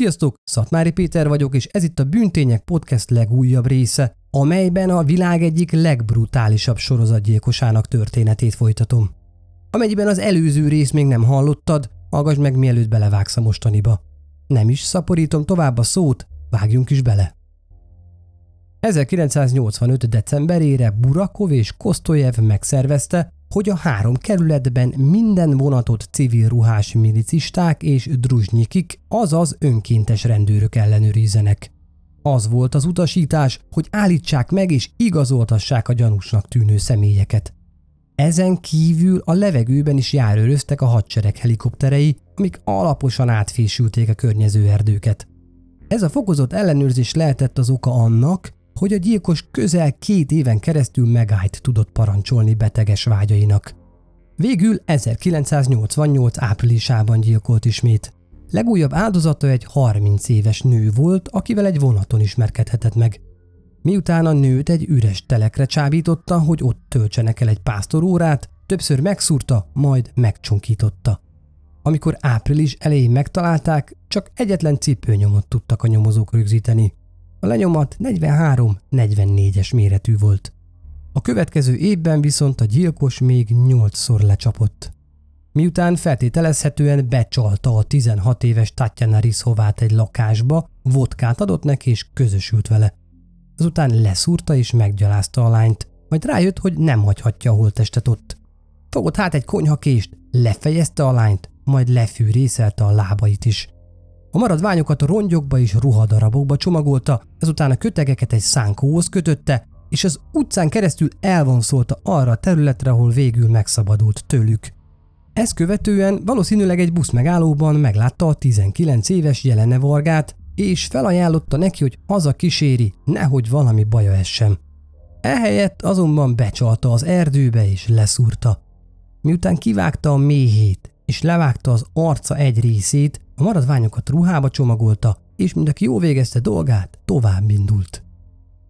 Sziasztok, Szatmári Péter vagyok, és ez itt a Bűntények Podcast legújabb része, amelyben a világ egyik legbrutálisabb sorozatgyilkosának történetét folytatom. Amennyiben az előző rész még nem hallottad, hallgass meg mielőtt belevágsz a mostaniba. Nem is szaporítom tovább a szót, vágjunk is bele. 1985. decemberére Burakov és Kostojev megszervezte, hogy a három kerületben minden vonatot civil ruhás milicisták és druzsnyikik, azaz önkéntes rendőrök ellenőrizzenek. Az volt az utasítás, hogy állítsák meg és igazoltassák a gyanúsnak tűnő személyeket. Ezen kívül a levegőben is járőröztek a hadsereg helikopterei, amik alaposan átfésülték a környező erdőket. Ez a fokozott ellenőrzés lehetett az oka annak, hogy a gyilkos közel két éven keresztül megállt tudott parancsolni beteges vágyainak. Végül 1988 áprilisában gyilkolt ismét. Legújabb áldozata egy 30 éves nő volt, akivel egy vonaton ismerkedhetett meg. Miután a nőt egy üres telekre csábította, hogy ott töltsenek el egy pásztorórát, többször megszúrta, majd megcsonkította. Amikor április elején megtalálták, csak egyetlen cipőnyomot tudtak a nyomozók rögzíteni. A lenyomat 43-44-es méretű volt. A következő évben viszont a gyilkos még 8-szor lecsapott. Miután feltételezhetően becsalta a 16 éves Tatjana Rizhovát egy lakásba, vodkát adott neki és közösült vele. Azután leszúrta és meggyalázta a lányt, majd rájött, hogy nem hagyhatja a holttestet ott. Fogott hát egy konyhakést, lefejezte a lányt, majd lefűrészelte a lábait is. A maradványokat a rongyokba és ruhadarabokba csomagolta, ezután a kötegeket egy szánkóhoz kötötte, és az utcán keresztül elvonszolta arra a területre, ahol végül megszabadult tőlük. Ezt követően valószínűleg egy busz megállóban meglátta a 19 éves Jelene Vargát, és felajánlotta neki, hogy haza kíséri, nehogy valami baja essem. Ehelyett azonban becsalta az erdőbe és leszúrta. Miután kivágta a méhét és levágta az arca egy részét, a maradványokat ruhába csomagolta, és mind aki jó végezte dolgát, tovább indult.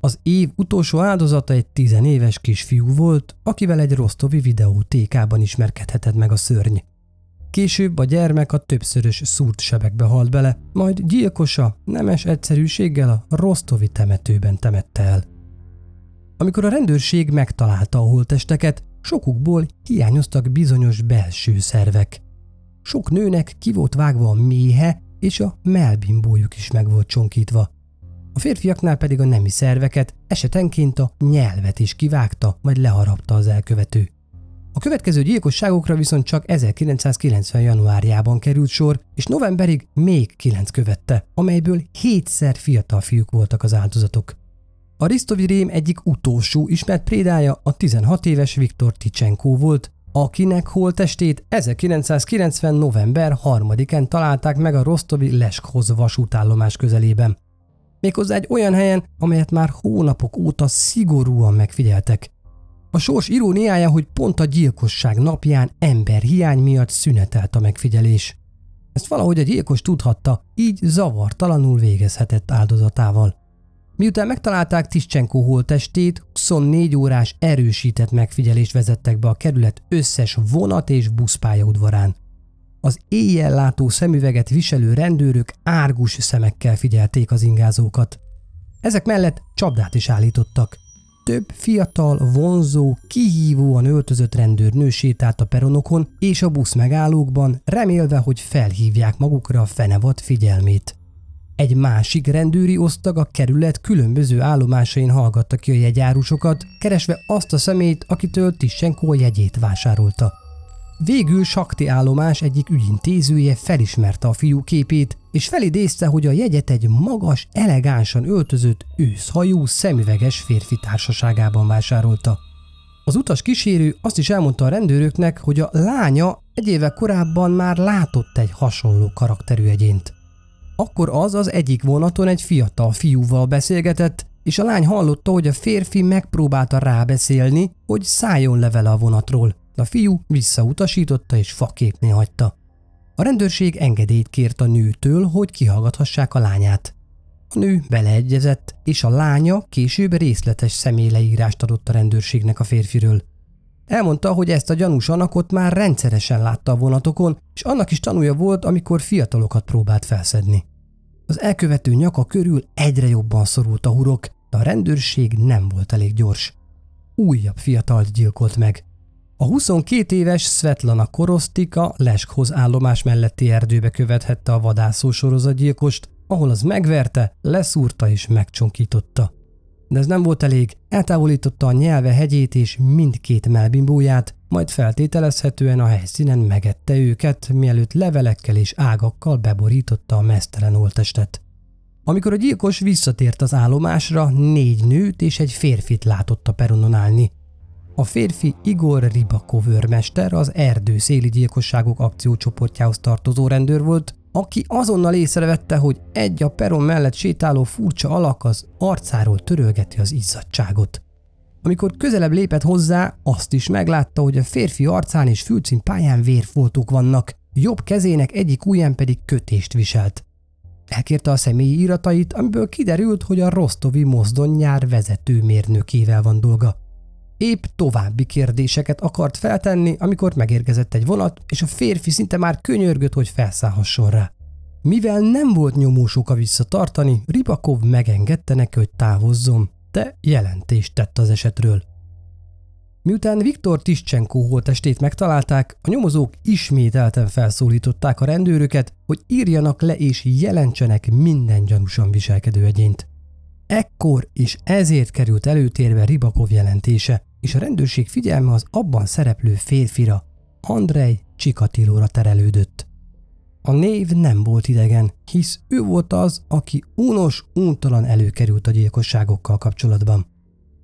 Az év utolsó áldozata egy tizenéves kisfiú volt, akivel egy rosztovi videótékában ismerkedhetett meg a szörny. Később a gyermek a többszörös szúrt sebekbe halt bele, majd gyilkosa nemes egyszerűséggel a rosztovi temetőben temette el. Amikor a rendőrség megtalálta a holtesteket, sokukból hiányoztak bizonyos belső szervek. Sok nőnek ki volt vágva a méhe, és a melbimbójuk is meg volt csonkítva. A férfiaknál pedig a nemi szerveket, esetenként a nyelvet is kivágta, majd leharapta az elkövető. A következő gyilkosságokra viszont csak 1990. januárjában került sor, és novemberig még kilenc követte, amelyből hétszer fiatal fiúk voltak az áldozatok. A Ristovi rém egyik utolsó ismert prédája a 16 éves Viktor Ticsenkó volt, akinek holtestét 1990. november 3-án találták meg a Rostovi Leskhoz vasútállomás közelében. Méghozzá egy olyan helyen, amelyet már hónapok óta szigorúan megfigyeltek. A sors iróniája, hogy pont a gyilkosság napján emberhiány miatt szünetelt a megfigyelés. Ezt valahogy a gyilkos tudhatta, így zavartalanul végezhetett áldozatával. Miután megtalálták Tiszcsenko holtestét, 24 órás erősített megfigyelést vezettek be a kerület összes vonat és buszpályaudvarán. Az éjjellátó szemüveget viselő rendőrök árgus szemekkel figyelték az ingázókat. Ezek mellett csapdát is állítottak. Több fiatal, vonzó, kihívóan öltözött rendőrnő sétált a peronokon és a busz megállókban, remélve, hogy felhívják magukra a fenevad figyelmét. Egy másik rendőri osztag a kerület különböző állomásain hallgatta ki a jegyárusokat, keresve azt a szemét, akitől Tissenko jegyét vásárolta. Végül Sakti állomás egyik ügyintézője felismerte a fiú képét, és felidézte, hogy a jegyet egy magas, elegánsan öltözött, őszhajú, szemüveges férfi társaságában vásárolta. Az utas kísérő azt is elmondta a rendőröknek, hogy a lánya egy éve korábban már látott egy hasonló karakterű egyént. Akkor az az egyik vonaton egy fiatal fiúval beszélgetett, és a lány hallotta, hogy a férfi megpróbálta rábeszélni, hogy szálljon le vele a vonatról. A fiú visszautasította és faképnél hagyta. A rendőrség engedélyt kért a nőtől, hogy kihallgathassák a lányát. A nő beleegyezett, és a lánya később részletes személyleírást adott a rendőrségnek a férfiről. Elmondta, hogy ezt a gyanús anakot már rendszeresen látta a vonatokon, és annak is tanúja volt, amikor fiatalokat próbált felszedni. Az elkövető nyaka körül egyre jobban szorult a hurok, de a rendőrség nem volt elég gyors. Újabb fiatalt gyilkolt meg. A 22 éves Svetlana Korostika Leskhoz állomás melletti erdőbe követhette a vadászó sorozatgyilkost, ahol az megverte, leszúrta és megcsonkította. De ez nem volt elég, eltávolította a nyelve hegyét és mindkét melbimbóját, majd feltételezhetően a helyszínen megette őket, mielőtt levelekkel és ágakkal beborította a mesztelen oltestet. Amikor a gyilkos visszatért az állomásra, négy nőt és egy férfit látott a peronon állni. A férfi Igor Ribakov őrmester, az erdő széli gyilkosságok akciócsoportjához tartozó rendőr volt, aki azonnal észrevette, hogy egy a peron mellett sétáló furcsa alak az arcáról törölgeti az izzadságot. Amikor közelebb lépett hozzá, azt is meglátta, hogy a férfi arcán és pályán vérfoltok vannak, jobb kezének egyik ujján pedig kötést viselt. Elkérte a személyi iratait, amiből kiderült, hogy a Rostovi mozdonyjár vezetőmérnökével van dolga. Épp további kérdéseket akart feltenni, amikor megérkezett egy vonat, és a férfi szinte már könyörgött, hogy felszállhasson rá. Mivel nem volt nyomósoka visszatartani, Ribakov megengedte neki, hogy távozzon, de jelentést tett az esetről. Miután Viktor Tischenko holtestét megtalálták, a nyomozók ismételten felszólították a rendőröket, hogy írjanak le és jelentsenek minden gyanúsan viselkedő egyént. Ekkor és ezért került előtérbe Ribakov jelentése, és a rendőrség figyelme az abban szereplő férfira, Andrei Csikatilóra terelődött. A név nem volt idegen, hisz ő volt az, aki unos, untalan előkerült a gyilkosságokkal kapcsolatban.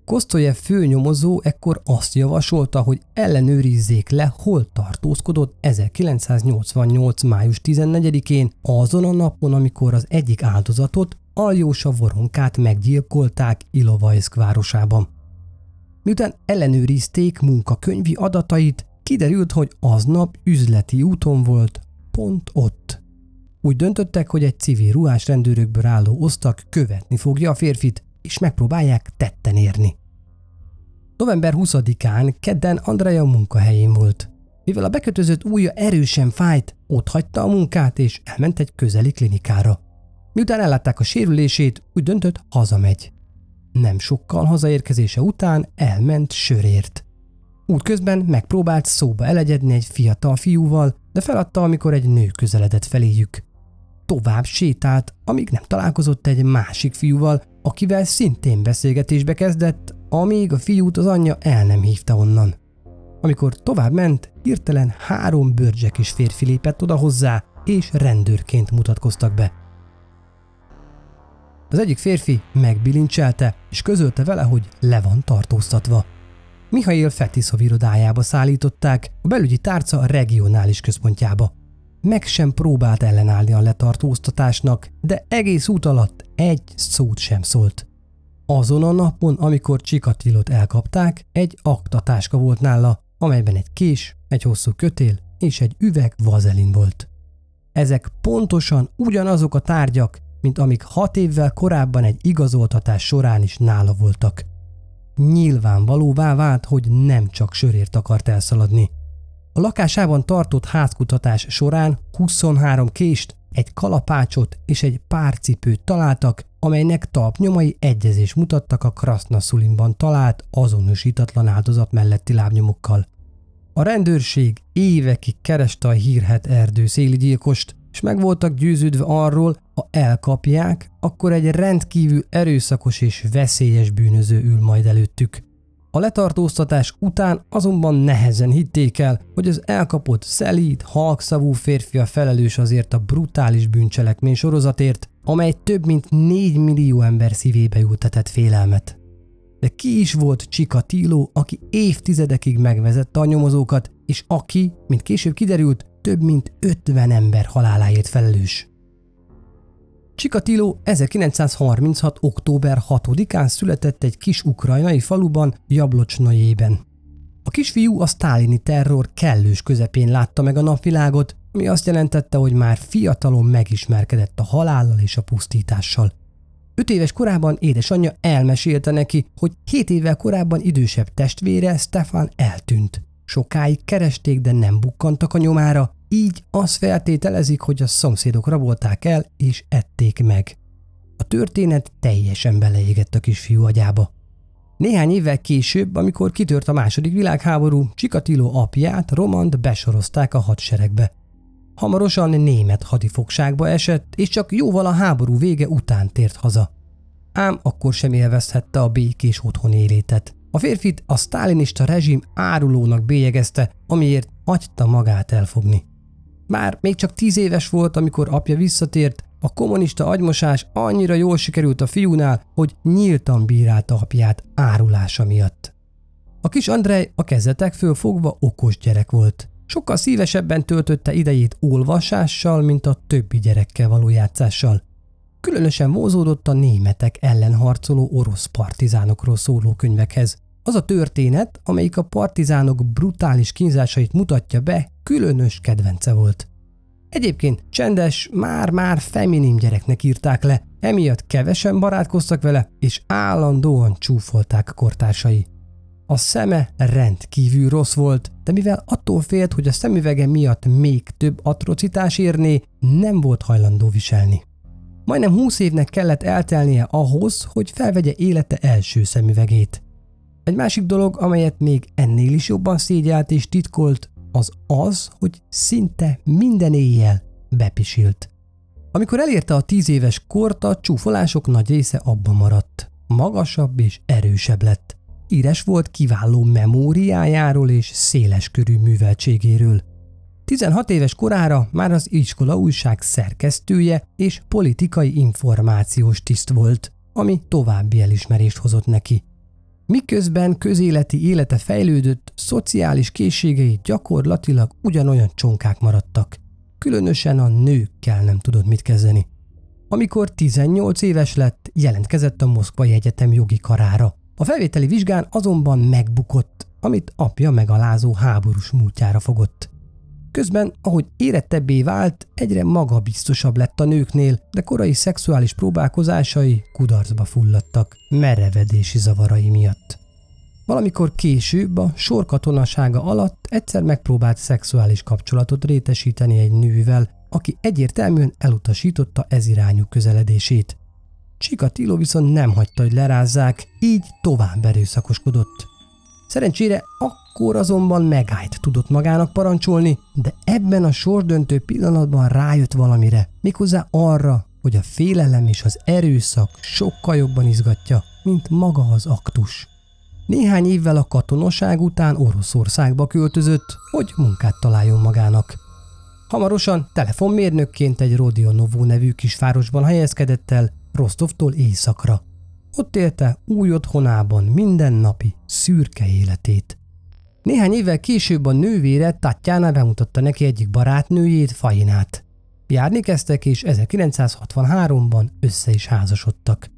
Kosztolyev főnyomozó ekkor azt javasolta, hogy ellenőrizzék le, hol tartózkodott 1988. május 14-én, azon a napon, amikor az egyik áldozatot, Aljósa Voronkát meggyilkolták Ilovajszk városában. Miután ellenőrizték munkakönyvi adatait, kiderült, hogy aznap üzleti úton volt, pont ott. Úgy döntöttek, hogy egy civil ruhás rendőrökből álló osztag követni fogja a férfit, és megpróbálják tetten érni. November 20-án kedden Andrea munkahelyén volt. Mivel a bekötözött ujja erősen fájt, ott hagyta a munkát és elment egy közeli klinikára. Miután ellátták a sérülését, úgy döntött, hazamegy. Nem sokkal hazaérkezése után elment sörért. Útközben megpróbált szóba elegyedni egy fiatal fiúval, de feladta, amikor egy nő közeledett feléjük. Tovább sétált, amíg nem találkozott egy másik fiúval, akivel szintén beszélgetésbe kezdett, amíg a fiút az anyja el nem hívta onnan. Amikor tovább ment, hirtelen három bőrcsekis férfi lépett oda hozzá, és rendőrként mutatkoztak be. Az egyik férfi megbilincselte, és közölte vele, hogy le van tartóztatva. Mihail Fetiszov irodájába szállították, a belügyi tárca a regionális központjába. Meg sem próbált ellenállni a letartóztatásnak, de egész út alatt egy szót sem szólt. Azon a napon, amikor Csikatilot elkapták, egy aktatáska volt nála, amelyben egy kés, egy hosszú kötél és egy üveg vazelin volt. Ezek pontosan ugyanazok a tárgyak, mint amik hat évvel korábban egy igazoltatás során is nála voltak. Nyilvánvalóvá vált, hogy nem csak sörért akart elszaladni. A lakásában tartott házkutatás során 23 kést, egy kalapácsot és egy pár cipőt találtak, amelynek talpnyomai egyezés mutattak a Krasznaszulinban talált azonosítatlan áldozat melletti lábnyomokkal. A rendőrség évekig kereste a hírhet erdő széli gyilkost, és meg voltak győződve arról, ha elkapják, akkor egy rendkívül erőszakos és veszélyes bűnöző ül majd előttük. A letartóztatás után azonban nehezen hitték el, hogy az elkapott szelíd, halkszavú férfi a felelős azért a brutális bűncselekmény sorozatért, amely több mint 4 millió ember szívébe ültetett félelmet. De ki is volt Csika Tilo, aki évtizedekig megvezette a nyomozókat, és aki, mint később kiderült, több mint 50 ember haláláért felelős. Csikatilo 1936. október 6-án született egy kis ukrajnai faluban, Jablocsnajében. A kisfiú a sztálini terror kellős közepén látta meg a napvilágot, ami azt jelentette, hogy már fiatalon megismerkedett a halállal és a pusztítással. Öt éves korában édesanyja elmesélte neki, hogy hét évvel korábban idősebb testvére Stefan eltűnt. Sokáig keresték, de nem bukkantak a nyomára, így azt feltételezik, hogy a szomszédok rabolták el és ették meg. A történet teljesen beleégett a kisfiú agyába. Néhány évvel később, amikor kitört a második világháború, Csikatilo apját, Romant besorozták a hadseregbe. Hamarosan német hadifogságba esett, és csak jóval a háború vége után tért haza. Ám akkor sem élvezhette a békés otthon élétet. A férfit a sztálinista rezsim árulónak bélyegezte, amiért hagyta magát elfogni. Már még csak tíz éves volt, amikor apja visszatért, a kommunista agymosás annyira jól sikerült a fiúnál, hogy nyíltan bírálta apját árulása miatt. A kis Andrej a kezdetek fogva okos gyerek volt. Sokkal szívesebben töltötte idejét olvasással, mint a többi gyerekkel való játszással. Különösen mózódott a németek ellen harcoló orosz partizánokról szóló könyvekhez. Az a történet, amelyik a partizánok brutális kínzásait mutatja be, különös kedvence volt. Egyébként csendes, már-már feminin gyereknek írták le, emiatt kevesen barátkoztak vele, és állandóan csúfolták kortársai. A szeme rendkívül rossz volt, de mivel attól félt, hogy a szemüvege miatt még több atrocitás érné, nem volt hajlandó viselni. Majdnem húsz évnek kellett eltelnie ahhoz, hogy felvegye élete első szemüvegét. Egy másik dolog, amelyet még ennél is jobban szégyelt és titkolt, az az, hogy szinte minden éjjel bepisilt. Amikor elérte a tíz éves kort, a csúfolások nagy része abba maradt. Magasabb és erősebb lett. Íres volt kiváló memóriájáról és széleskörű műveltségéről. 16 éves korára már az iskola újság szerkesztője és politikai információs tiszt volt, ami további elismerést hozott neki. Miközben közéleti élete fejlődött, szociális készségei gyakorlatilag ugyanolyan csonkák maradtak. Különösen a nőkkel nem tudott mit kezdeni. Amikor 18 éves lett, jelentkezett a Moszkvai Egyetem jogi karára. A felvételi vizsgán azonban megbukott, amit apja megalázó háborús múltjára fogott. Közben, ahogy érettebbé vált, egyre magabiztosabb lett a nőknél, de korai szexuális próbálkozásai kudarcba fulladtak, merevedési zavarai miatt. Valamikor később a sorkatonasága alatt egyszer megpróbált szexuális kapcsolatot rétesíteni egy nővel, aki egyértelműen elutasította ez irányú közeledését. Tilo viszont nem hagyta, hogy lerázzák, így tovább erőszakoskodott. Szerencsére akkor azonban megállt tudott magának parancsolni, de ebben a sordöntő pillanatban rájött valamire, méghozzá arra, hogy a félelem és az erőszak sokkal jobban izgatja, mint maga az aktus. Néhány évvel a katonaság után Oroszországba költözött, hogy munkát találjon magának. Hamarosan telefonmérnökként egy Rodionovó nevű kisvárosban helyezkedett el, Rostovtól északra. Ott élte új otthonában mindennapi, szürke életét. Néhány évvel később a nővére Tatjana bemutatta neki egyik barátnőjét, Fajinát. Járni kezdtek, és 1963-ban össze is házasodtak.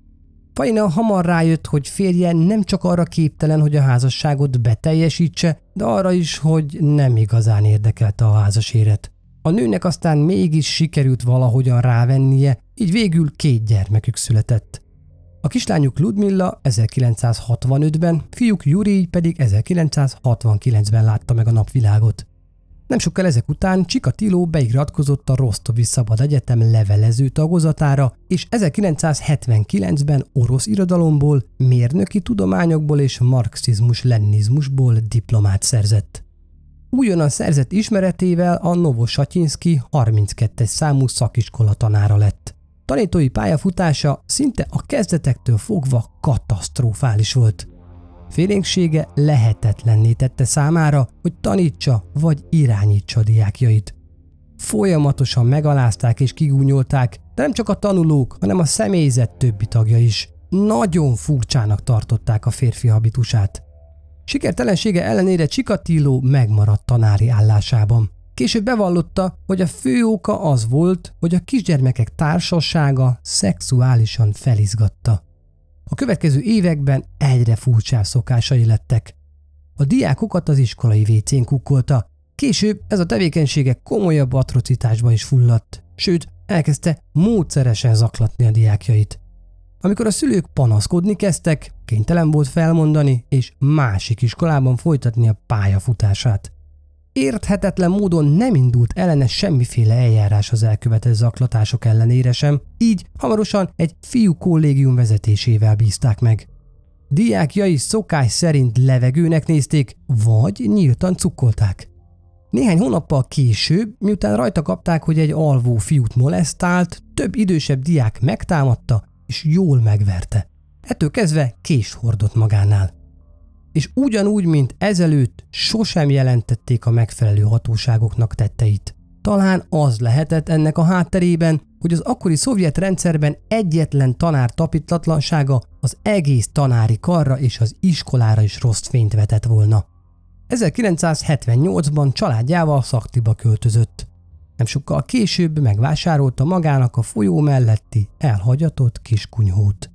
Fajina hamar rájött, hogy férje nem csak arra képtelen, hogy a házasságot beteljesítse, de arra is, hogy nem igazán érdekelte a házas élet. A nőnek aztán mégis sikerült valahogyan rávennie, így végül két gyermekük született. A kislányuk Ludmilla 1965-ben, fiúk Juri pedig 1969-ben látta meg a napvilágot. Nem sokkal ezek után Csikatilo beiratkozott a Rostovi Szabad Egyetem levelező tagozatára, és 1979-ben orosz irodalomból, mérnöki tudományokból és marxizmus-leninizmusból diplomát szerzett. Újonnan szerzett ismeretével a Novosatyinszki 32-es számú szakiskola tanára lett. Tanítói pályafutása szinte a kezdetektől fogva katasztrofális volt. Félénksége lehetetlenné tette számára, hogy tanítsa vagy irányítsa diákjait. Folyamatosan megalázták és kigúnyolták, de nem csak a tanulók, hanem a személyzet többi tagja is. Nagyon furcsának tartották a férfi habitusát. Sikertelensége ellenére Csikatilló megmaradt tanári állásában. Később bevallotta, hogy a fő oka az volt, hogy a kisgyermekek társasága szexuálisan felizgatta. A következő években egyre furcsább szokásai lettek. A diákokat az iskolai vécén kukkolta, később ez a tevékenysége komolyabb atrocitásba is fulladt, sőt, elkezdte módszeresen zaklatni a diákjait. Amikor a szülők panaszkodni kezdtek, kénytelen volt felmondani és másik iskolában folytatni a pályafutását. Érthetetlen módon nem indult ellene semmiféle eljárás az elkövetett zaklatások ellenére sem, így hamarosan egy fiú kollégium vezetésével bízták meg. Diákjai szokás szerint levegőnek nézték, vagy nyíltan cukkolták. Néhány hónappal később, miután rajta kapták, hogy egy alvó fiút molesztált, több idősebb diák megtámadta és jól megverte. Ettől kezdve kést hordott magánál. És ugyanúgy, mint ezelőtt, sosem jelentették a megfelelő hatóságoknak tetteit. Talán az lehetett ennek a hátterében, hogy az akkori szovjet rendszerben egyetlen tanár tapitlatlansága az egész tanári karra és az iskolára is rossz fényt vetett volna. 1978-ban családjával Szaktiba költözött. Nem sokkal később megvásárolta magának a folyó melletti elhagyatott kiskunyhót.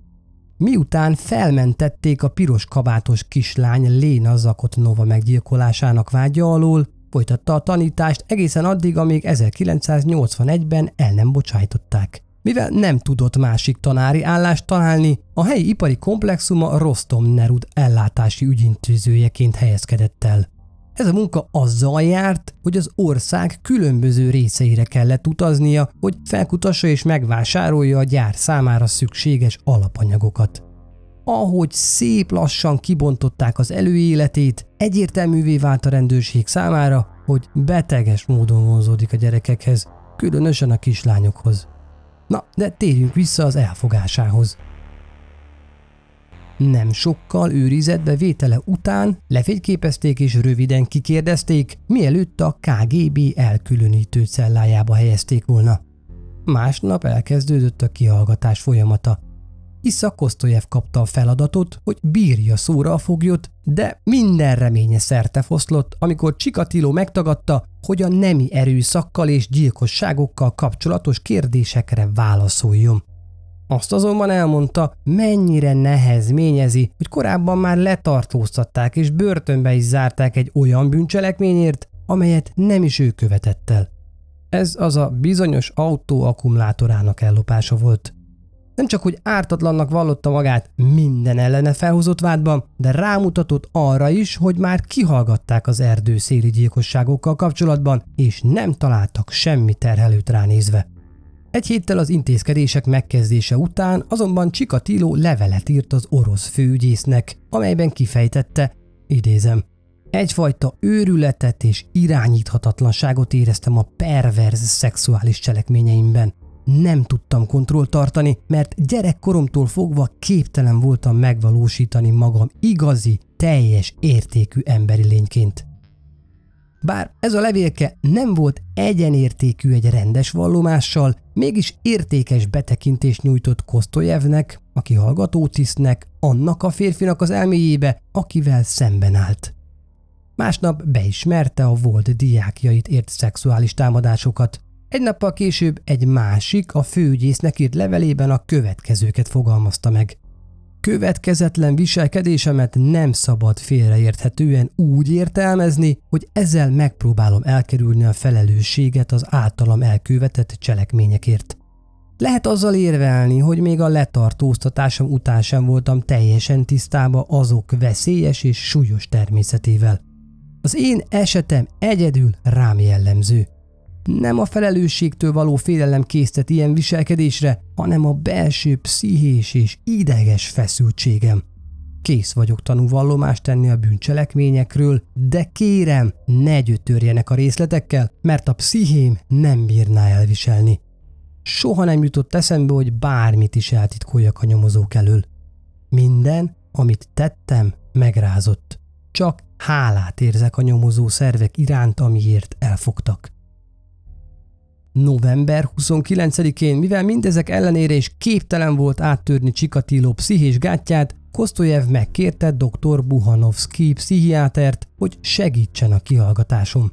Miután felmentették a piros kabátos kislány Léna Zakotnova meggyilkolásának vágya alól, folytatta a tanítást egészen addig, amíg 1981-ben el nem bocsájtották. Mivel nem tudott másik tanári állást találni, a helyi ipari komplexuma Rostom Nerud ellátási ügyintézőjeként helyezkedett el. Ez a munka azzal járt, hogy az ország különböző részeire kellett utaznia, hogy felkutassa és megvásárolja a gyár számára szükséges alapanyagokat. Ahogy szép lassan kibontották az előéletét, egyértelművé vált a rendőrség számára, hogy beteges módon vonzódik a gyerekekhez, különösen a kislányokhoz. Na, de térjünk vissza az elfogásához. Nem sokkal őrizetbe vétele után lefényképezték és röviden kikérdezték, mielőtt a KGB elkülönítő cellájába helyezték volna. Másnap elkezdődött a kihallgatás folyamata. Issa Kosztojev kapta a feladatot, hogy bírja szóra a foglyot, de minden reménye szerte foszlott, amikor Csikatilo megtagadta, hogy a nemi erőszakkal és gyilkosságokkal kapcsolatos kérdésekre válaszoljon. Azt azonban elmondta, mennyire nehezményezi, hogy korábban már letartóztatták és börtönbe is zárták egy olyan bűncselekményért, amelyet nem is ő követett el. Ez az a bizonyos autó akkumulátorának ellopása volt. Nem csak, hogy ártatlannak vallotta magát minden ellene felhozott vádban, de rámutatott arra is, hogy már kihallgatták az erdő széli gyilkosságokkal kapcsolatban, és nem találtak semmi terhelőt ránézve. Egy héttel az intézkedések megkezdése után azonban Csikatilo levelet írt az orosz főügyésznek, amelyben kifejtette, idézem, egyfajta őrületet és irányíthatatlanságot éreztem a perverz szexuális cselekményeimben. Nem tudtam kontroll tartani, mert gyerekkoromtól fogva képtelen voltam megvalósítani magam igazi, teljes értékű emberi lényként. Bár ez a levélke nem volt egyenértékű egy rendes vallomással, mégis értékes betekintést nyújtott Kosztojevnek, aki hallgatótisztnek, annak a férfinak az elméjébe, akivel szemben állt. Másnap beismerte a volt diákjait ért szexuális támadásokat. Egy nappal később egy másik, a főügyésznek írt levelében a következőket fogalmazta meg. Következetlen viselkedésemet nem szabad félreérthetően úgy értelmezni, hogy ezzel megpróbálom elkerülni a felelősséget az általam elkövetett cselekményekért. Lehet azzal érvelni, hogy még a letartóztatásom után sem voltam teljesen tisztába azok veszélyes és súlyos természetével. Az én esetem egyedül rám jellemző. Nem a felelősségtől való félelem késztet ilyen viselkedésre, hanem a belső pszichés és ideges feszültségem. Kész vagyok tanúvallomást tenni a bűncselekményekről, de kérem, ne gyötörjenek a részletekkel, mert a pszichém nem bírná elviselni. Soha nem jutott eszembe, hogy bármit is eltitkoljak a nyomozók elől. Minden, amit tettem, megrázott. Csak hálát érzek a nyomozó szervek iránt, amiért elfogtak. November 29-én, mivel mindezek ellenére is képtelen volt áttörni Csikatilo pszichés gátját, Kosztojev megkérte dr. Buhanovski pszichiátert, hogy segítsen a kihallgatásom.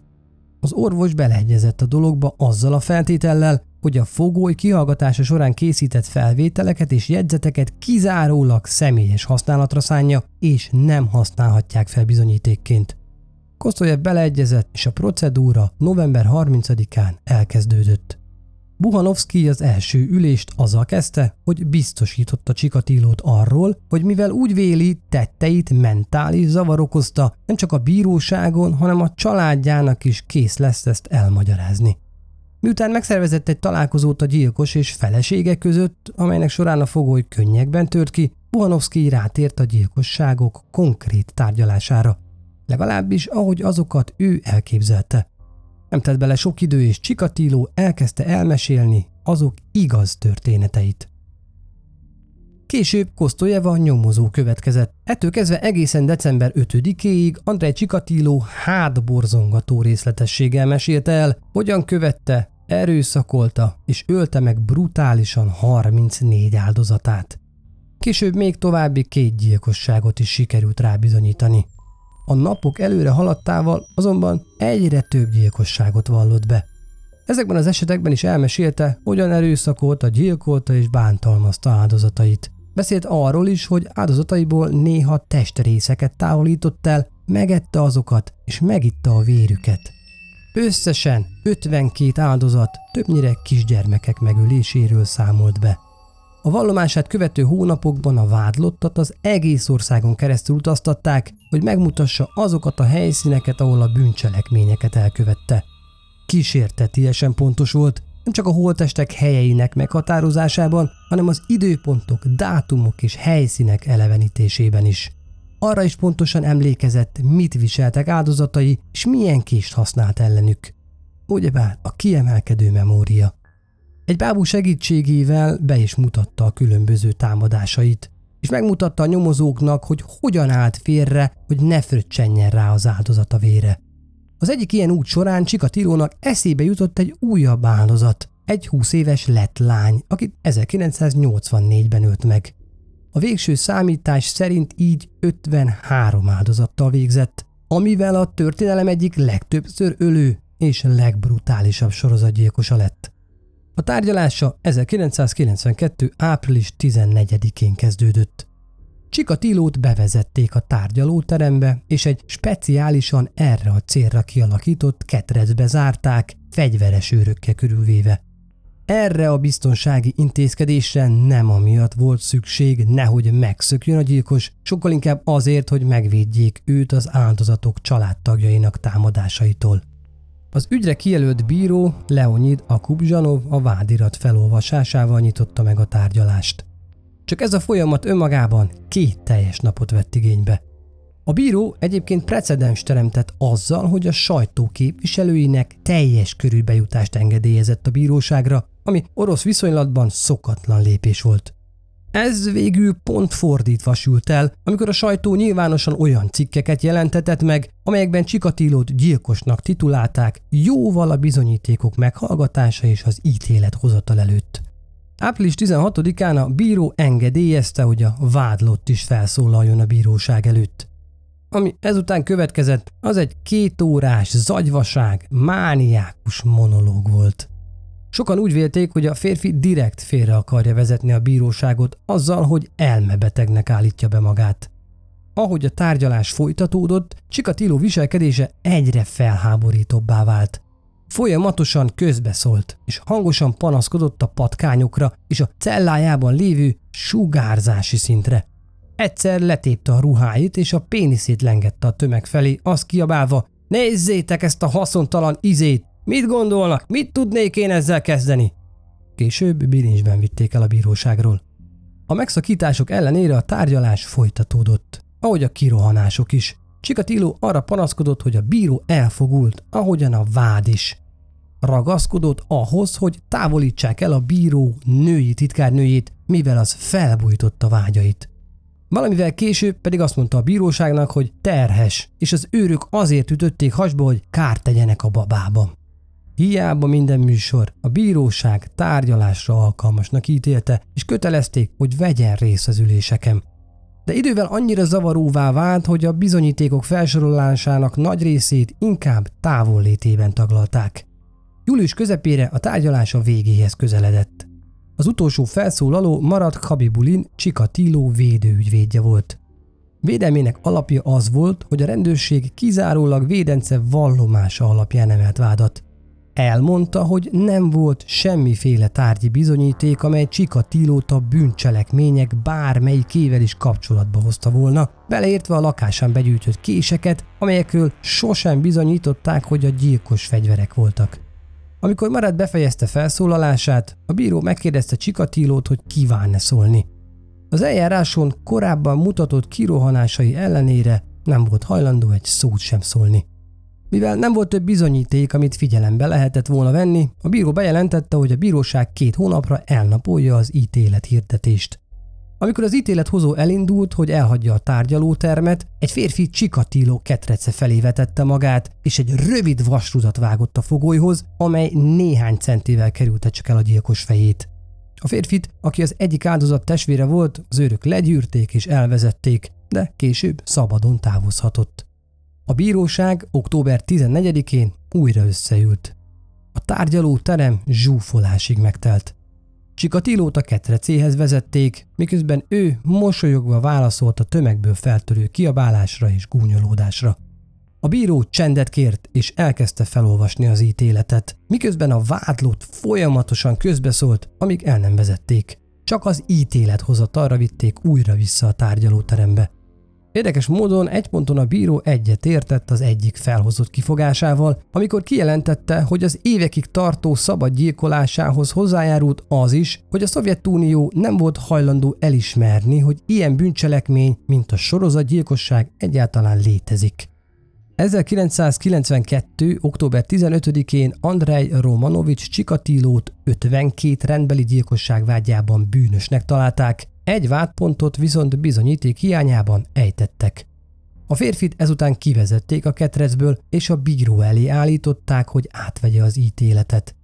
Az orvos beleegyezett a dologba azzal a feltétellel, hogy a fogoly kihallgatása során készített felvételeket és jegyzeteket kizárólag személyes használatra szánja, és nem használhatják fel bizonyítékként. Kosztolyev beleegyezett, és a procedúra november 30-án elkezdődött. Buhanovszki az első ülést azzal kezdte, hogy biztosította Csikatilót arról, hogy mivel úgy véli, tetteit mentális zavar okozta, nem csak a bíróságon, hanem a családjának is kész lesz ezt elmagyarázni. Miután megszervezett egy találkozót a gyilkos és felesége között, amelynek során a fogoly könnyekben tört ki, Buhanovszki rátért a gyilkosságok konkrét tárgyalására. Legalábbis ahogy azokat ő elképzelte. Nem tett bele sok idő, és Csikatiló elkezdte elmesélni azok igaz történeteit. Később Kosztolyeva nyomozó következett. Ettől kezdve egészen december 5-éig Andrei Csikatiló hátborzongató részletességgel mesélte el, hogyan követte, erőszakolta és ölte meg brutálisan 34 áldozatát. Később még további két gyilkosságot is sikerült rábizonyítani. A napok előre haladtával azonban egyre több gyilkosságot vallott be. Ezekben az esetekben is elmesélte, hogyan erőszakolta, gyilkolta és bántalmazta áldozatait. Beszélt arról is, hogy áldozataiból néha testrészeket távolított el, megette azokat és megitta a vérüket. Összesen 52 áldozat, többnyire kisgyermekek megöléséről számolt be. A vallomását követő hónapokban a vádlottat az egész országon keresztül utaztatták, hogy megmutassa azokat a helyszíneket, ahol a bűncselekményeket elkövette. Kísértetiesen pontos volt, nem csak a holtestek helyeinek meghatározásában, hanem az időpontok, dátumok és helyszínek elevenítésében is. Arra is pontosan emlékezett, mit viseltek áldozatai, és milyen kést használt ellenük. Ugyebár a kiemelkedő memória. Egy bábú segítségével be is mutatta a különböző támadásait, és megmutatta a nyomozóknak, hogy hogyan állt félre, hogy ne fröccsenjen rá az áldozata vére. Az egyik ilyen út során Csikatilónak eszébe jutott egy újabb áldozat, egy 20 éves lett lány, akit 1984-ben ölt meg. A végső számítás szerint így 53 áldozattal végzett, amivel a történelem egyik legtöbbször ölő és legbrutálisabb sorozatgyilkosa lett. A tárgyalása 1992. április 14-én kezdődött. Csikatilót bevezették a tárgyalóterembe, és egy speciálisan erre a célra kialakított ketrecbe zárták, fegyveres őrökkel körülvéve. Erre a biztonsági intézkedésre nem amiatt volt szükség, nehogy megszökjön a gyilkos, sokkal inkább azért, hogy megvédjék őt az áldozatok családtagjainak támadásaitól. Az ügyre kijelölt bíró Leonid Akubzsanov a vádirat felolvasásával nyitotta meg a tárgyalást. Csak ez a folyamat önmagában két teljes napot vett igénybe. A bíró egyébként precedens teremtett azzal, hogy a sajtó képviselőinek teljes körű bejutást engedélyezett a bíróságra, ami orosz viszonylatban szokatlan lépés volt. Ez végül pont fordítva sült el, amikor a sajtó nyilvánosan olyan cikkeket jelentetett meg, amelyekben Csikatilót gyilkosnak titulálták jóval a bizonyítékok meghallgatása és az ítélet hozatal előtt. Április 16-án a bíró engedélyezte, hogy a vádlott is felszólaljon a bíróság előtt. Ami ezután következett, az egy kétórás, zagyvaság, mániákus monológ volt. Sokan úgy vélték, hogy a férfi direkt félre akarja vezetni a bíróságot azzal, hogy elmebetegnek állítja be magát. Ahogy a tárgyalás folytatódott, Csikatiló viselkedése egyre felháborítóbbá vált. Folyamatosan közbeszólt, és hangosan panaszkodott a patkányokra és a cellájában lévő sugárzási szintre. Egyszer letépte a ruháit, és a péniszét lengette a tömeg felé, azt kiabálva, nézzétek ezt a haszontalan izét, Mit gondolnak? Mit tudnék én ezzel kezdeni? Később bilincsben vitték el a bíróságról. A megszakítások ellenére a tárgyalás folytatódott, ahogy a kirohanások is. Csikatiló arra panaszkodott, hogy a bíró elfogult, ahogyan a vád is. Ragaszkodott ahhoz, hogy távolítsák el a bíró női titkárnőjét, mivel az felbújtotta vágyait. Valamivel később pedig azt mondta a bíróságnak, hogy terhes, és az őrök azért ütötték hasba, hogy kárt tegyenek a babába. Hiába minden műsor, a bíróság tárgyalásra alkalmasnak ítélte, és kötelezték, hogy vegyen részt az üléseken. De idővel annyira zavaróvá vált, hogy a bizonyítékok felsorolásának nagy részét inkább távollétében taglalták. Július közepére a tárgyalás a végéhez közeledett. Az utolsó felszólaló Marat Khabibulin Csikatiló védőügyvédje volt. Védelmének alapja az volt, hogy a rendőrség kizárólag védence vallomása alapján emelt vádat. Elmondta, hogy nem volt semmiféle tárgyi bizonyíték, amely Csikatilót a bűncselekmények bármelyikével is kapcsolatba hozta volna, beleértve a lakásán begyűjtött késeket, amelyekről sosem bizonyították, hogy a gyilkos fegyverek voltak. Amikor Marat befejezte felszólalását, a bíró megkérdezte Csikatilót, hogy kíván-e szólni. Az eljáráson korábban mutatott kirohanásai ellenére nem volt hajlandó egy szót sem szólni. Mivel nem volt több bizonyíték, amit figyelembe lehetett volna venni, a bíró bejelentette, hogy a bíróság két hónapra elnapolja az ítélet hirdetést. Amikor az ítélethozó elindult, hogy elhagyja a tárgyalótermet, egy férfi csikatiló ketrece felé vetette magát, és egy rövid vasrudat vágott a fogolyhoz, amely néhány centivel kerülte csak el a gyilkos fejét. A férfit, aki az egyik áldozat testvére volt, az őrök legyűrték és elvezették, de később szabadon távozhatott. A bíróság október 14-én újra összeült. A tárgyaló terem zsúfolásig megtelt. Csikatilót a ketrecéhez vezették, miközben ő mosolyogva válaszolt a tömegből feltörő kiabálásra és gúnyolódásra. A bíró csendet kért, és elkezdte felolvasni az ítéletet, miközben a vádlót folyamatosan közbeszólt, amíg el nem vezették. Csak az ítélet arra vitték újra vissza a tárgyalóterembe. Érdekes módon egy ponton a bíró egyet értett az egyik felhozott kifogásával, amikor kijelentette, hogy az évekig tartó szabad gyilkolásához hozzájárult az is, hogy a Szovjetunió nem volt hajlandó elismerni, hogy ilyen bűncselekmény, mint a sorozatgyilkosság egyáltalán létezik. 1992. október 15-én Andrei Romanovics Csikatilót 52 rendbeli gyilkosság vágyában bűnösnek találták, egy vádpontot viszont bizonyíték hiányában ejtettek. A férfit ezután kivezették a ketrecből, és a bíró elé állították, hogy átvegye az ítéletet.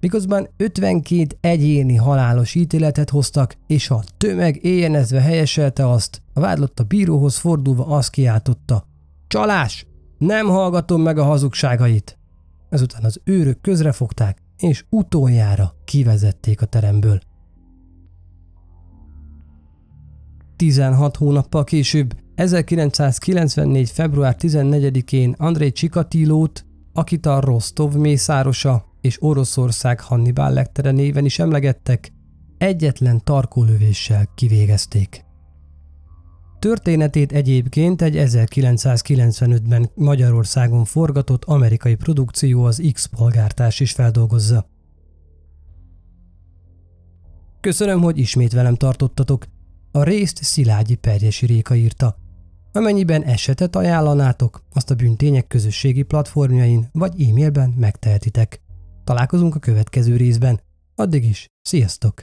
Miközben 52 egyéni halálos ítéletet hoztak, és a tömeg éjjenezve helyeselte azt, a vádlott a bíróhoz fordulva azt kiáltotta. Csalás! Nem hallgatom meg a hazugságait! Ezután az őrök közrefogták, és utoljára kivezették a teremből. 16 hónappal később, 1994. február 14-én Andrei Csikatilót, akit a Rostov mészárosa és Oroszország Hannibal Lectere néven is emlegettek, egyetlen tarkólövéssel kivégezték. Történetét egyébként egy 1995-ben Magyarországon forgatott amerikai produkció az X-polgártárs is feldolgozza. Köszönöm, hogy ismét velem tartottatok. A részt Szilágyi Perjesi Réka írta. Amennyiben esetet ajánlanátok, azt a bűntények közösségi platformjain vagy e-mailben megtehetitek. Találkozunk a következő részben. Addig is, sziasztok!